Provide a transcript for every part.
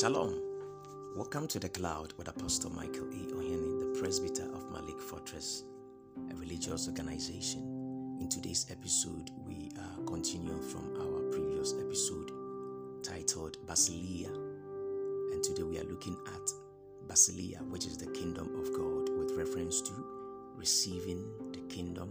Shalom. Welcome to the cloud with Apostle Michael E. Ohene, the presbyter of Malik Fortress, a religious organization. In today's episode, we are continuing from our previous episode titled Basileia. And today we are looking at Basileia, which is the kingdom of God, with reference to receiving the kingdom,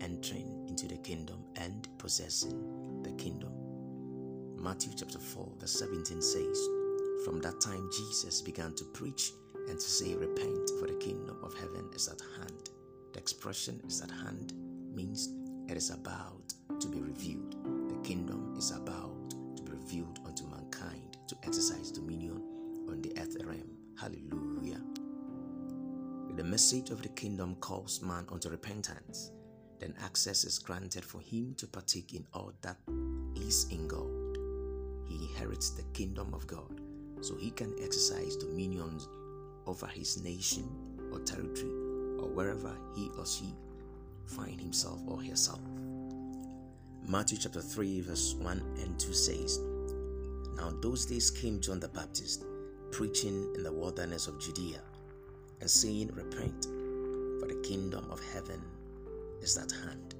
entering into the kingdom, and possessing the kingdom. Matthew chapter 4, verse 17 says, From that time Jesus began to preach and to say, Repent, for the kingdom of heaven is at hand. The expression is at hand means it is about to be revealed. The kingdom is about to be revealed unto mankind to exercise dominion on the earth realm. Hallelujah. The message of the kingdom calls man unto repentance. Then access is granted for him to partake in all that is in God. He inherits the kingdom of God so he can exercise dominion over his nation or territory or wherever he or she find himself or herself. Matthew chapter 3 verse 1 and 2 says, Now those days came John the Baptist, preaching in the wilderness of Judea, and saying, Repent, for the kingdom of heaven is at hand.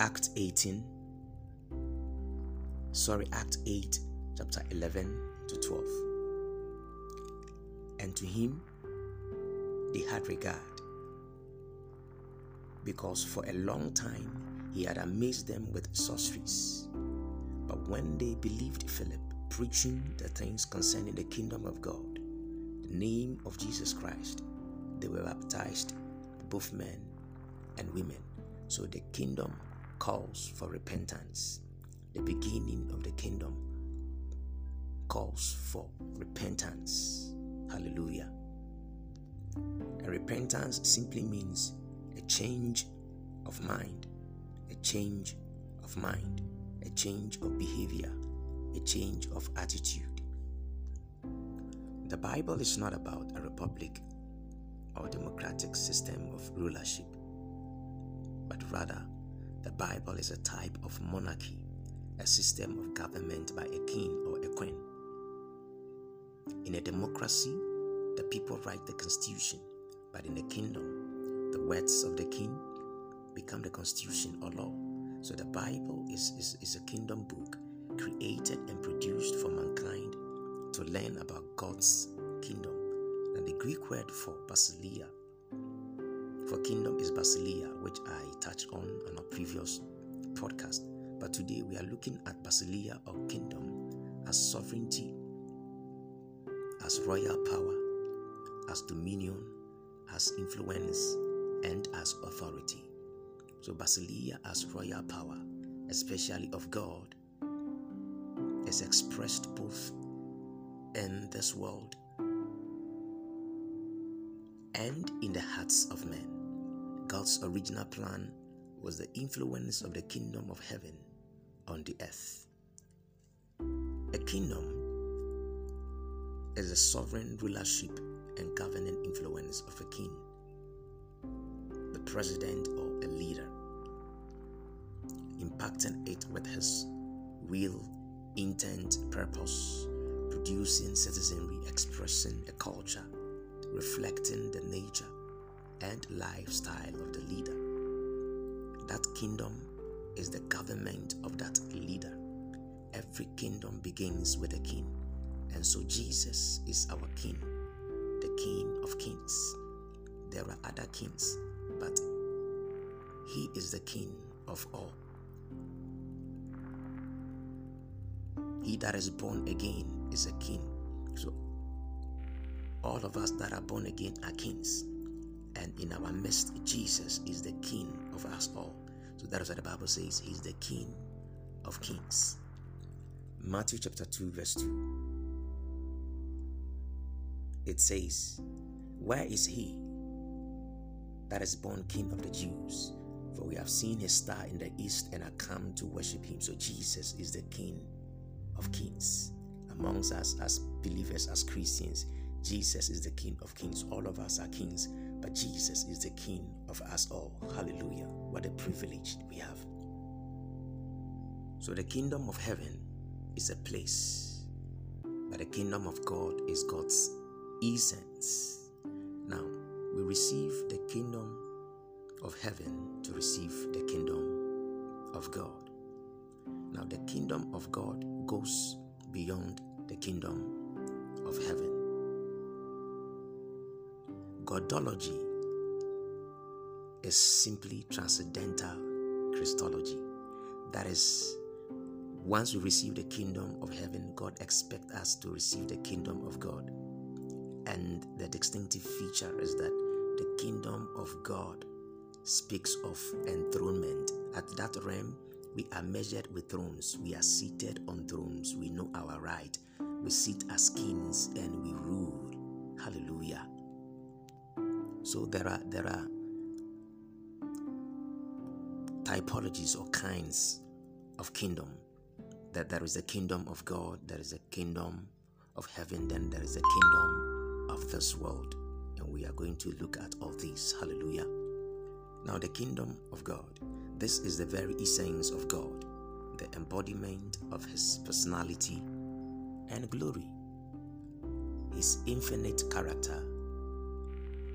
Act 18, sorry, Act 8, chapter 11 to 12. And to him they had regard, because for a long time he had amazed them with sorceries. But when they believed Philip preaching the things concerning the kingdom of God, the name of Jesus Christ, they were baptized, both men and women. So the kingdom calls for repentance. The beginning of the kingdom calls for repentance. Hallelujah. And repentance simply means a change of mind, a change of mind, a change of behavior, a change of attitude. The Bible is not about a republic or democratic system of rulership, but rather the Bible is a type of monarchy, a system of government by a king or a queen. In a democracy, the people write the constitution, but in a kingdom, the words of the king become the constitution or law. So the Bible is, is, is a kingdom book created and produced for mankind to learn about God's kingdom. And the Greek word for basileia, for kingdom is basileia, which I touched on on a previous podcast. But today we are looking at basileia or kingdom as sovereignty as royal power, as dominion, as influence, and as authority. So, Basileia as royal power, especially of God, is expressed both in this world and in the hearts of men. God's original plan was the influence of the kingdom of heaven on the earth. A kingdom is the sovereign rulership and governing influence of a king, the president, or a leader, impacting it with his will, intent, purpose, producing citizenry, expressing a culture, reflecting the nature and lifestyle of the leader. That kingdom is the government of that leader. Every kingdom begins with a king. And so Jesus is our King, the King of Kings. There are other kings, but He is the King of all. He that is born again is a king. So all of us that are born again are kings. And in our midst, Jesus is the King of us all. So that is what the Bible says. He's the King of kings. Matthew chapter 2, verse 2 it says, Where is he that is born King of the Jews? For we have seen his star in the east and are come to worship him. So Jesus is the King of kings. Amongst us as believers, as Christians, Jesus is the King of kings. All of us are kings, but Jesus is the King of us all. Hallelujah. What a privilege we have. So, the kingdom of heaven is a place But the kingdom of God is God's essence. Now, we receive the kingdom of heaven to receive the kingdom of God. Now, the kingdom of God goes beyond the kingdom of heaven. Godology is simply transcendental Christology. That is, once we receive the kingdom of heaven, God expects us to receive the kingdom of God. And the distinctive feature is that the kingdom of God speaks of enthronement. At that realm, we are measured with thrones. We are seated on thrones. We know our right. We sit as kings and we rule. Hallelujah. So there are there are typologies or kinds of kingdom. That there is a kingdom of God, there is a kingdom of heaven, then there is a kingdom of this world. And we are going to look at all these. Hallelujah. Now, the kingdom of God, this is the very essence of God, the embodiment of His personality and glory, His infinite character,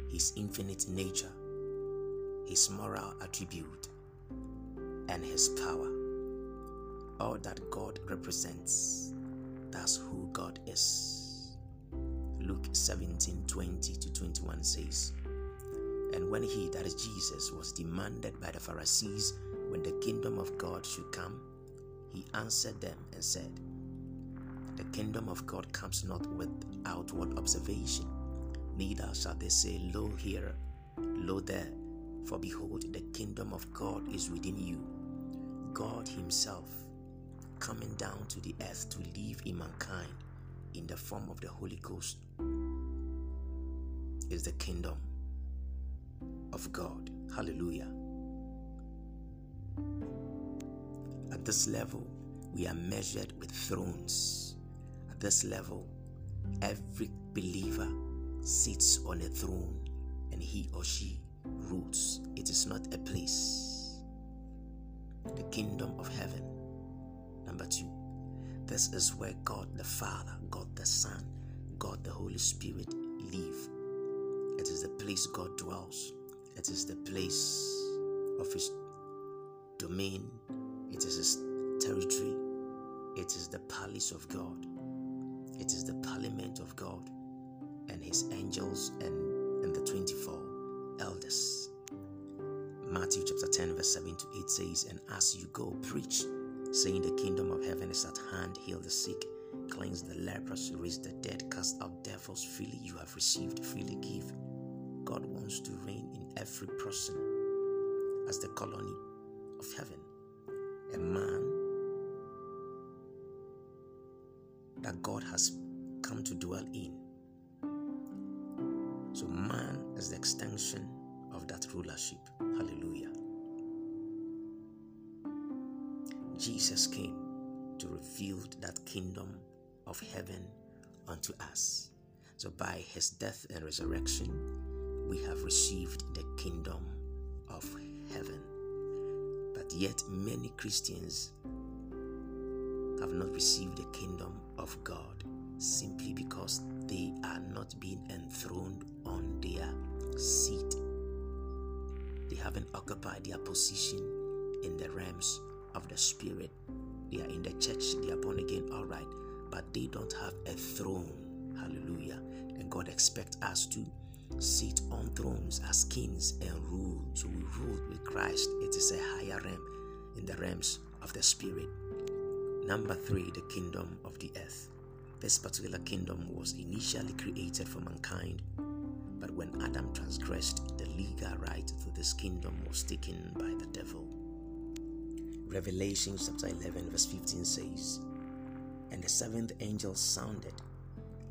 His infinite nature, His moral attribute, and His power. All that God represents, that's who God is. Luke 17 20 to 21 says, And when he, that is Jesus, was demanded by the Pharisees when the kingdom of God should come, he answered them and said, The kingdom of God comes not with outward observation, neither shall they say, Lo here, lo there, for behold, the kingdom of God is within you. God Himself coming down to the earth to live in mankind in the form of the Holy Ghost is the kingdom of God. Hallelujah. At this level, we are measured with thrones. At this level, every believer sits on a throne and he or she rules. It is not a place. The kingdom of heaven. Number two, this is where God the Father, God the Son, God the Holy Spirit live. It is the place God dwells. It is the place of His domain. It is His territory. It is the palace of God. It is the parliament of God and His angels and, and the 24 elders. Matthew chapter 10, verse 7 to 8 says, And as you go, preach, saying, The kingdom of heaven is at hand, heal the sick, cleanse the lepers, raise the dead, cast out devils, freely you have received, freely give. God wants to reign in every person as the colony of heaven. A man that God has come to dwell in. So, man is the extension of that rulership. Hallelujah. Jesus came to reveal that kingdom of heaven unto us. So, by his death and resurrection, we have received the kingdom of heaven. But yet, many Christians have not received the kingdom of God simply because they are not being enthroned on their seat. They haven't occupied their position in the realms of the spirit. They are in the church, they are born again, all right, but they don't have a throne. Hallelujah. And God expects us to sit on thrones as kings and rule. So we rule with Christ. It is a higher realm in the realms of the spirit. Number three, the kingdom of the earth. This particular kingdom was initially created for mankind, but when Adam transgressed, the legal right to this kingdom was taken by the devil. Revelation chapter 11, verse 15 says, And the seventh angel sounded,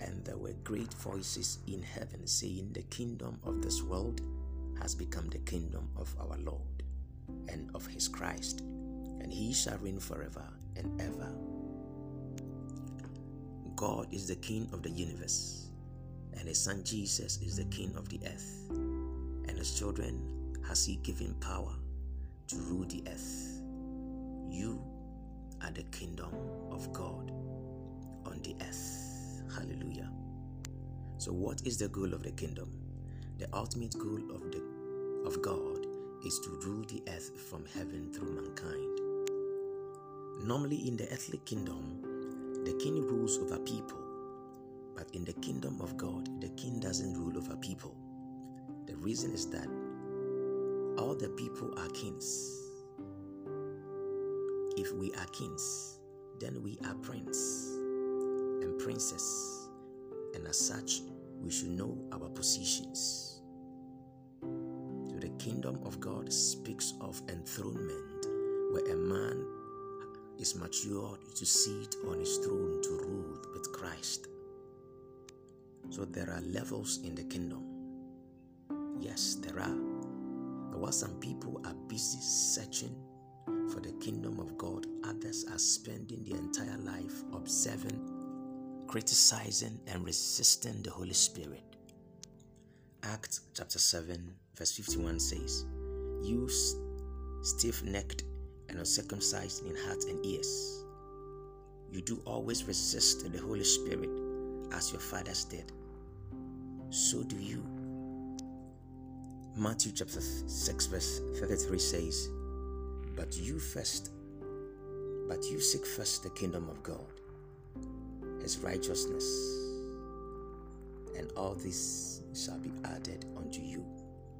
and there were great voices in heaven saying, The kingdom of this world has become the kingdom of our Lord and of his Christ, and he shall reign forever and ever. God is the king of the universe, and his son Jesus is the king of the earth, and his children has he given power to rule the earth. You are the kingdom of God on the earth. Hallelujah. So, what is the goal of the kingdom? The ultimate goal of the of God is to rule the earth from heaven through mankind. Normally, in the earthly kingdom, the king rules over people, but in the kingdom of God, the king doesn't rule over people. The reason is that all the people are kings. If we are kings, then we are prince and princess, and as such, we should know our positions. So the kingdom of God speaks of enthronement, where a man is matured to sit on his throne to rule with Christ. So there are levels in the kingdom. Yes, there are. But while some people are busy searching for the kingdom of God, others are spending their entire life observing, criticizing, and resisting the Holy Spirit. Acts chapter 7, verse 51 says, You stiff necked and uncircumcised in heart and ears, you do always resist the Holy Spirit as your fathers did. So do you. Matthew chapter 6, verse 33 says, But you first, but you seek first the kingdom of God, his righteousness, and all this shall be added unto you.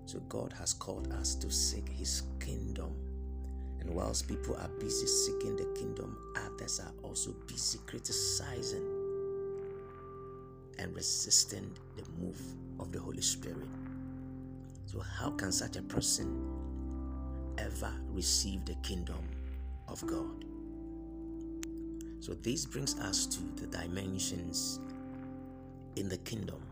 So God has called us to seek his kingdom. And whilst people are busy seeking the kingdom, others are also busy criticizing and resisting the move of the Holy Spirit. So, how can such a person ever receive the kingdom of God? So, this brings us to the dimensions in the kingdom.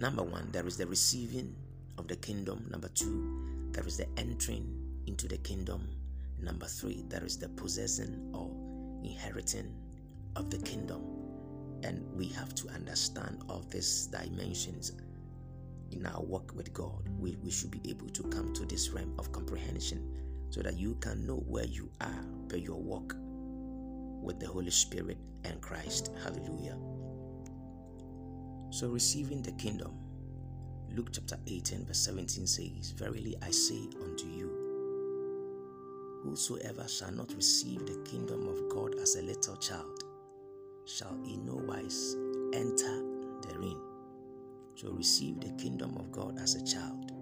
Number one, there is the receiving of the kingdom. Number two, there is the entering into the kingdom. Number three, there is the possessing or inheriting of the kingdom. And we have to understand all these dimensions in our walk with God, we, we should be able to come to this realm of comprehension so that you can know where you are by your walk with the Holy Spirit and Christ. Hallelujah. So, receiving the kingdom, Luke chapter 18, verse 17 says, Verily I say unto you, whosoever shall not receive the kingdom of God as a little child shall in no wise enter therein to receive the kingdom of God as a child.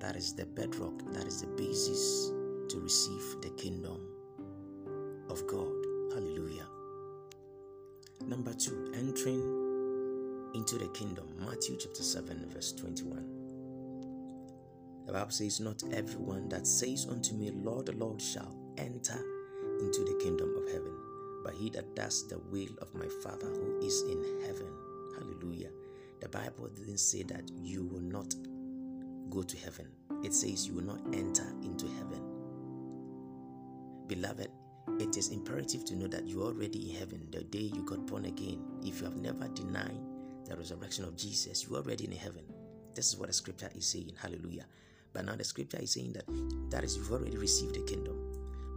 That is the bedrock, that is the basis to receive the kingdom of God. Hallelujah. Number two, entering into the kingdom. Matthew chapter 7, verse 21. The Bible says, Not everyone that says unto me, Lord, Lord, shall enter into the kingdom of heaven, but he that does the will of my Father who is in heaven. Hallelujah. The Bible didn't say that you will not go to heaven, it says you will not enter into heaven. Beloved, it is imperative to know that you're already in heaven the day you got born again. If you have never denied the resurrection of Jesus, you're already in heaven. This is what the scripture is saying. Hallelujah. But now the scripture is saying that that is you've already received the kingdom.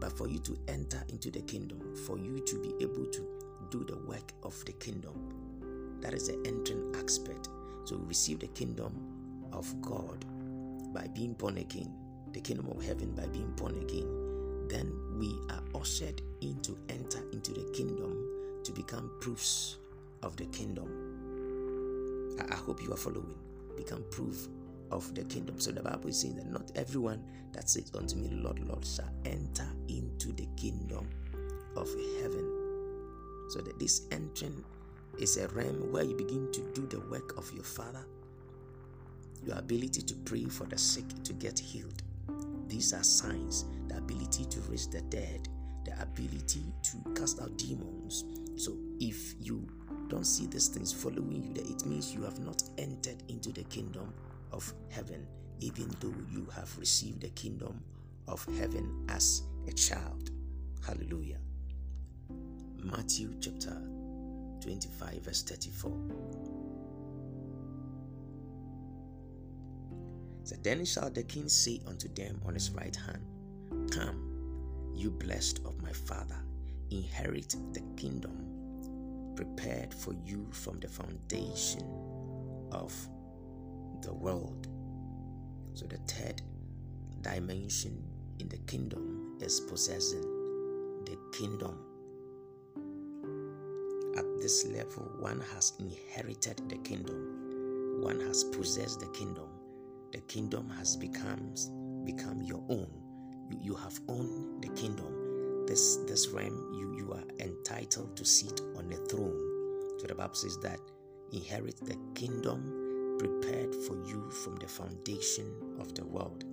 But for you to enter into the kingdom, for you to be able to do the work of the kingdom, that is the entering aspect. So we receive the kingdom of God by being born again, the kingdom of heaven by being born again. Then we are ushered in to enter into the kingdom to become proofs of the kingdom. I, I hope you are following. Become proof of the kingdom. So the Bible is saying that not everyone that says unto me, Lord, Lord, shall enter into the kingdom of heaven. So that this entering is a realm where you begin to do the work of your Father. Your ability to pray for the sick to get healed. These are signs the ability to raise the dead, the ability to cast out demons. So if you don't see these things following you, it means you have not entered into the kingdom of heaven, even though you have received the kingdom of heaven as a child. Hallelujah. Matthew chapter 25, verse 34. So then shall the king say unto them on his right hand, Come, you blessed of my father, inherit the kingdom prepared for you from the foundation of the world. So, the third dimension in the kingdom is possessing the kingdom. This level, one has inherited the kingdom, one has possessed the kingdom. The kingdom has become, become your own. You, you have owned the kingdom. This this realm, you, you are entitled to sit on a throne. So the Bible says that inherit the kingdom prepared for you from the foundation of the world.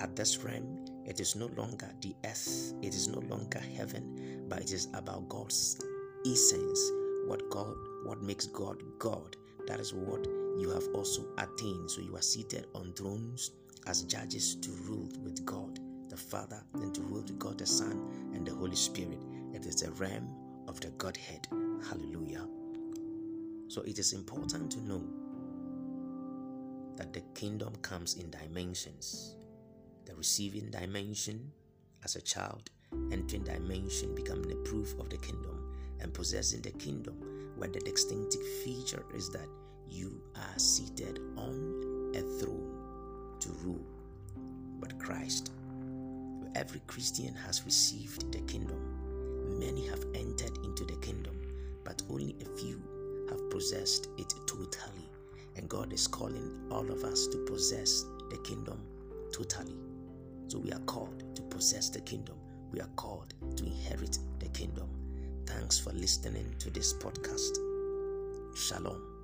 At this realm, it is no longer the earth, it is no longer heaven, but it is about God's essence, what God, what makes God God. That is what you have also attained. So you are seated on thrones as judges to rule with God the Father and to rule with God the Son and the Holy Spirit. It is the realm of the Godhead. Hallelujah. So it is important to know that the kingdom comes in dimensions the receiving dimension as a child, entering dimension, becoming a proof of the kingdom, and possessing the kingdom, where the distinctive feature is that you are seated on a throne to rule But Christ. Every Christian has received the kingdom. Many have entered into the kingdom, but only a few have possessed it totally. And God is calling all of us to possess the kingdom totally. So we are called to possess the kingdom. We are called to inherit the kingdom. Thanks for listening to this podcast. Shalom.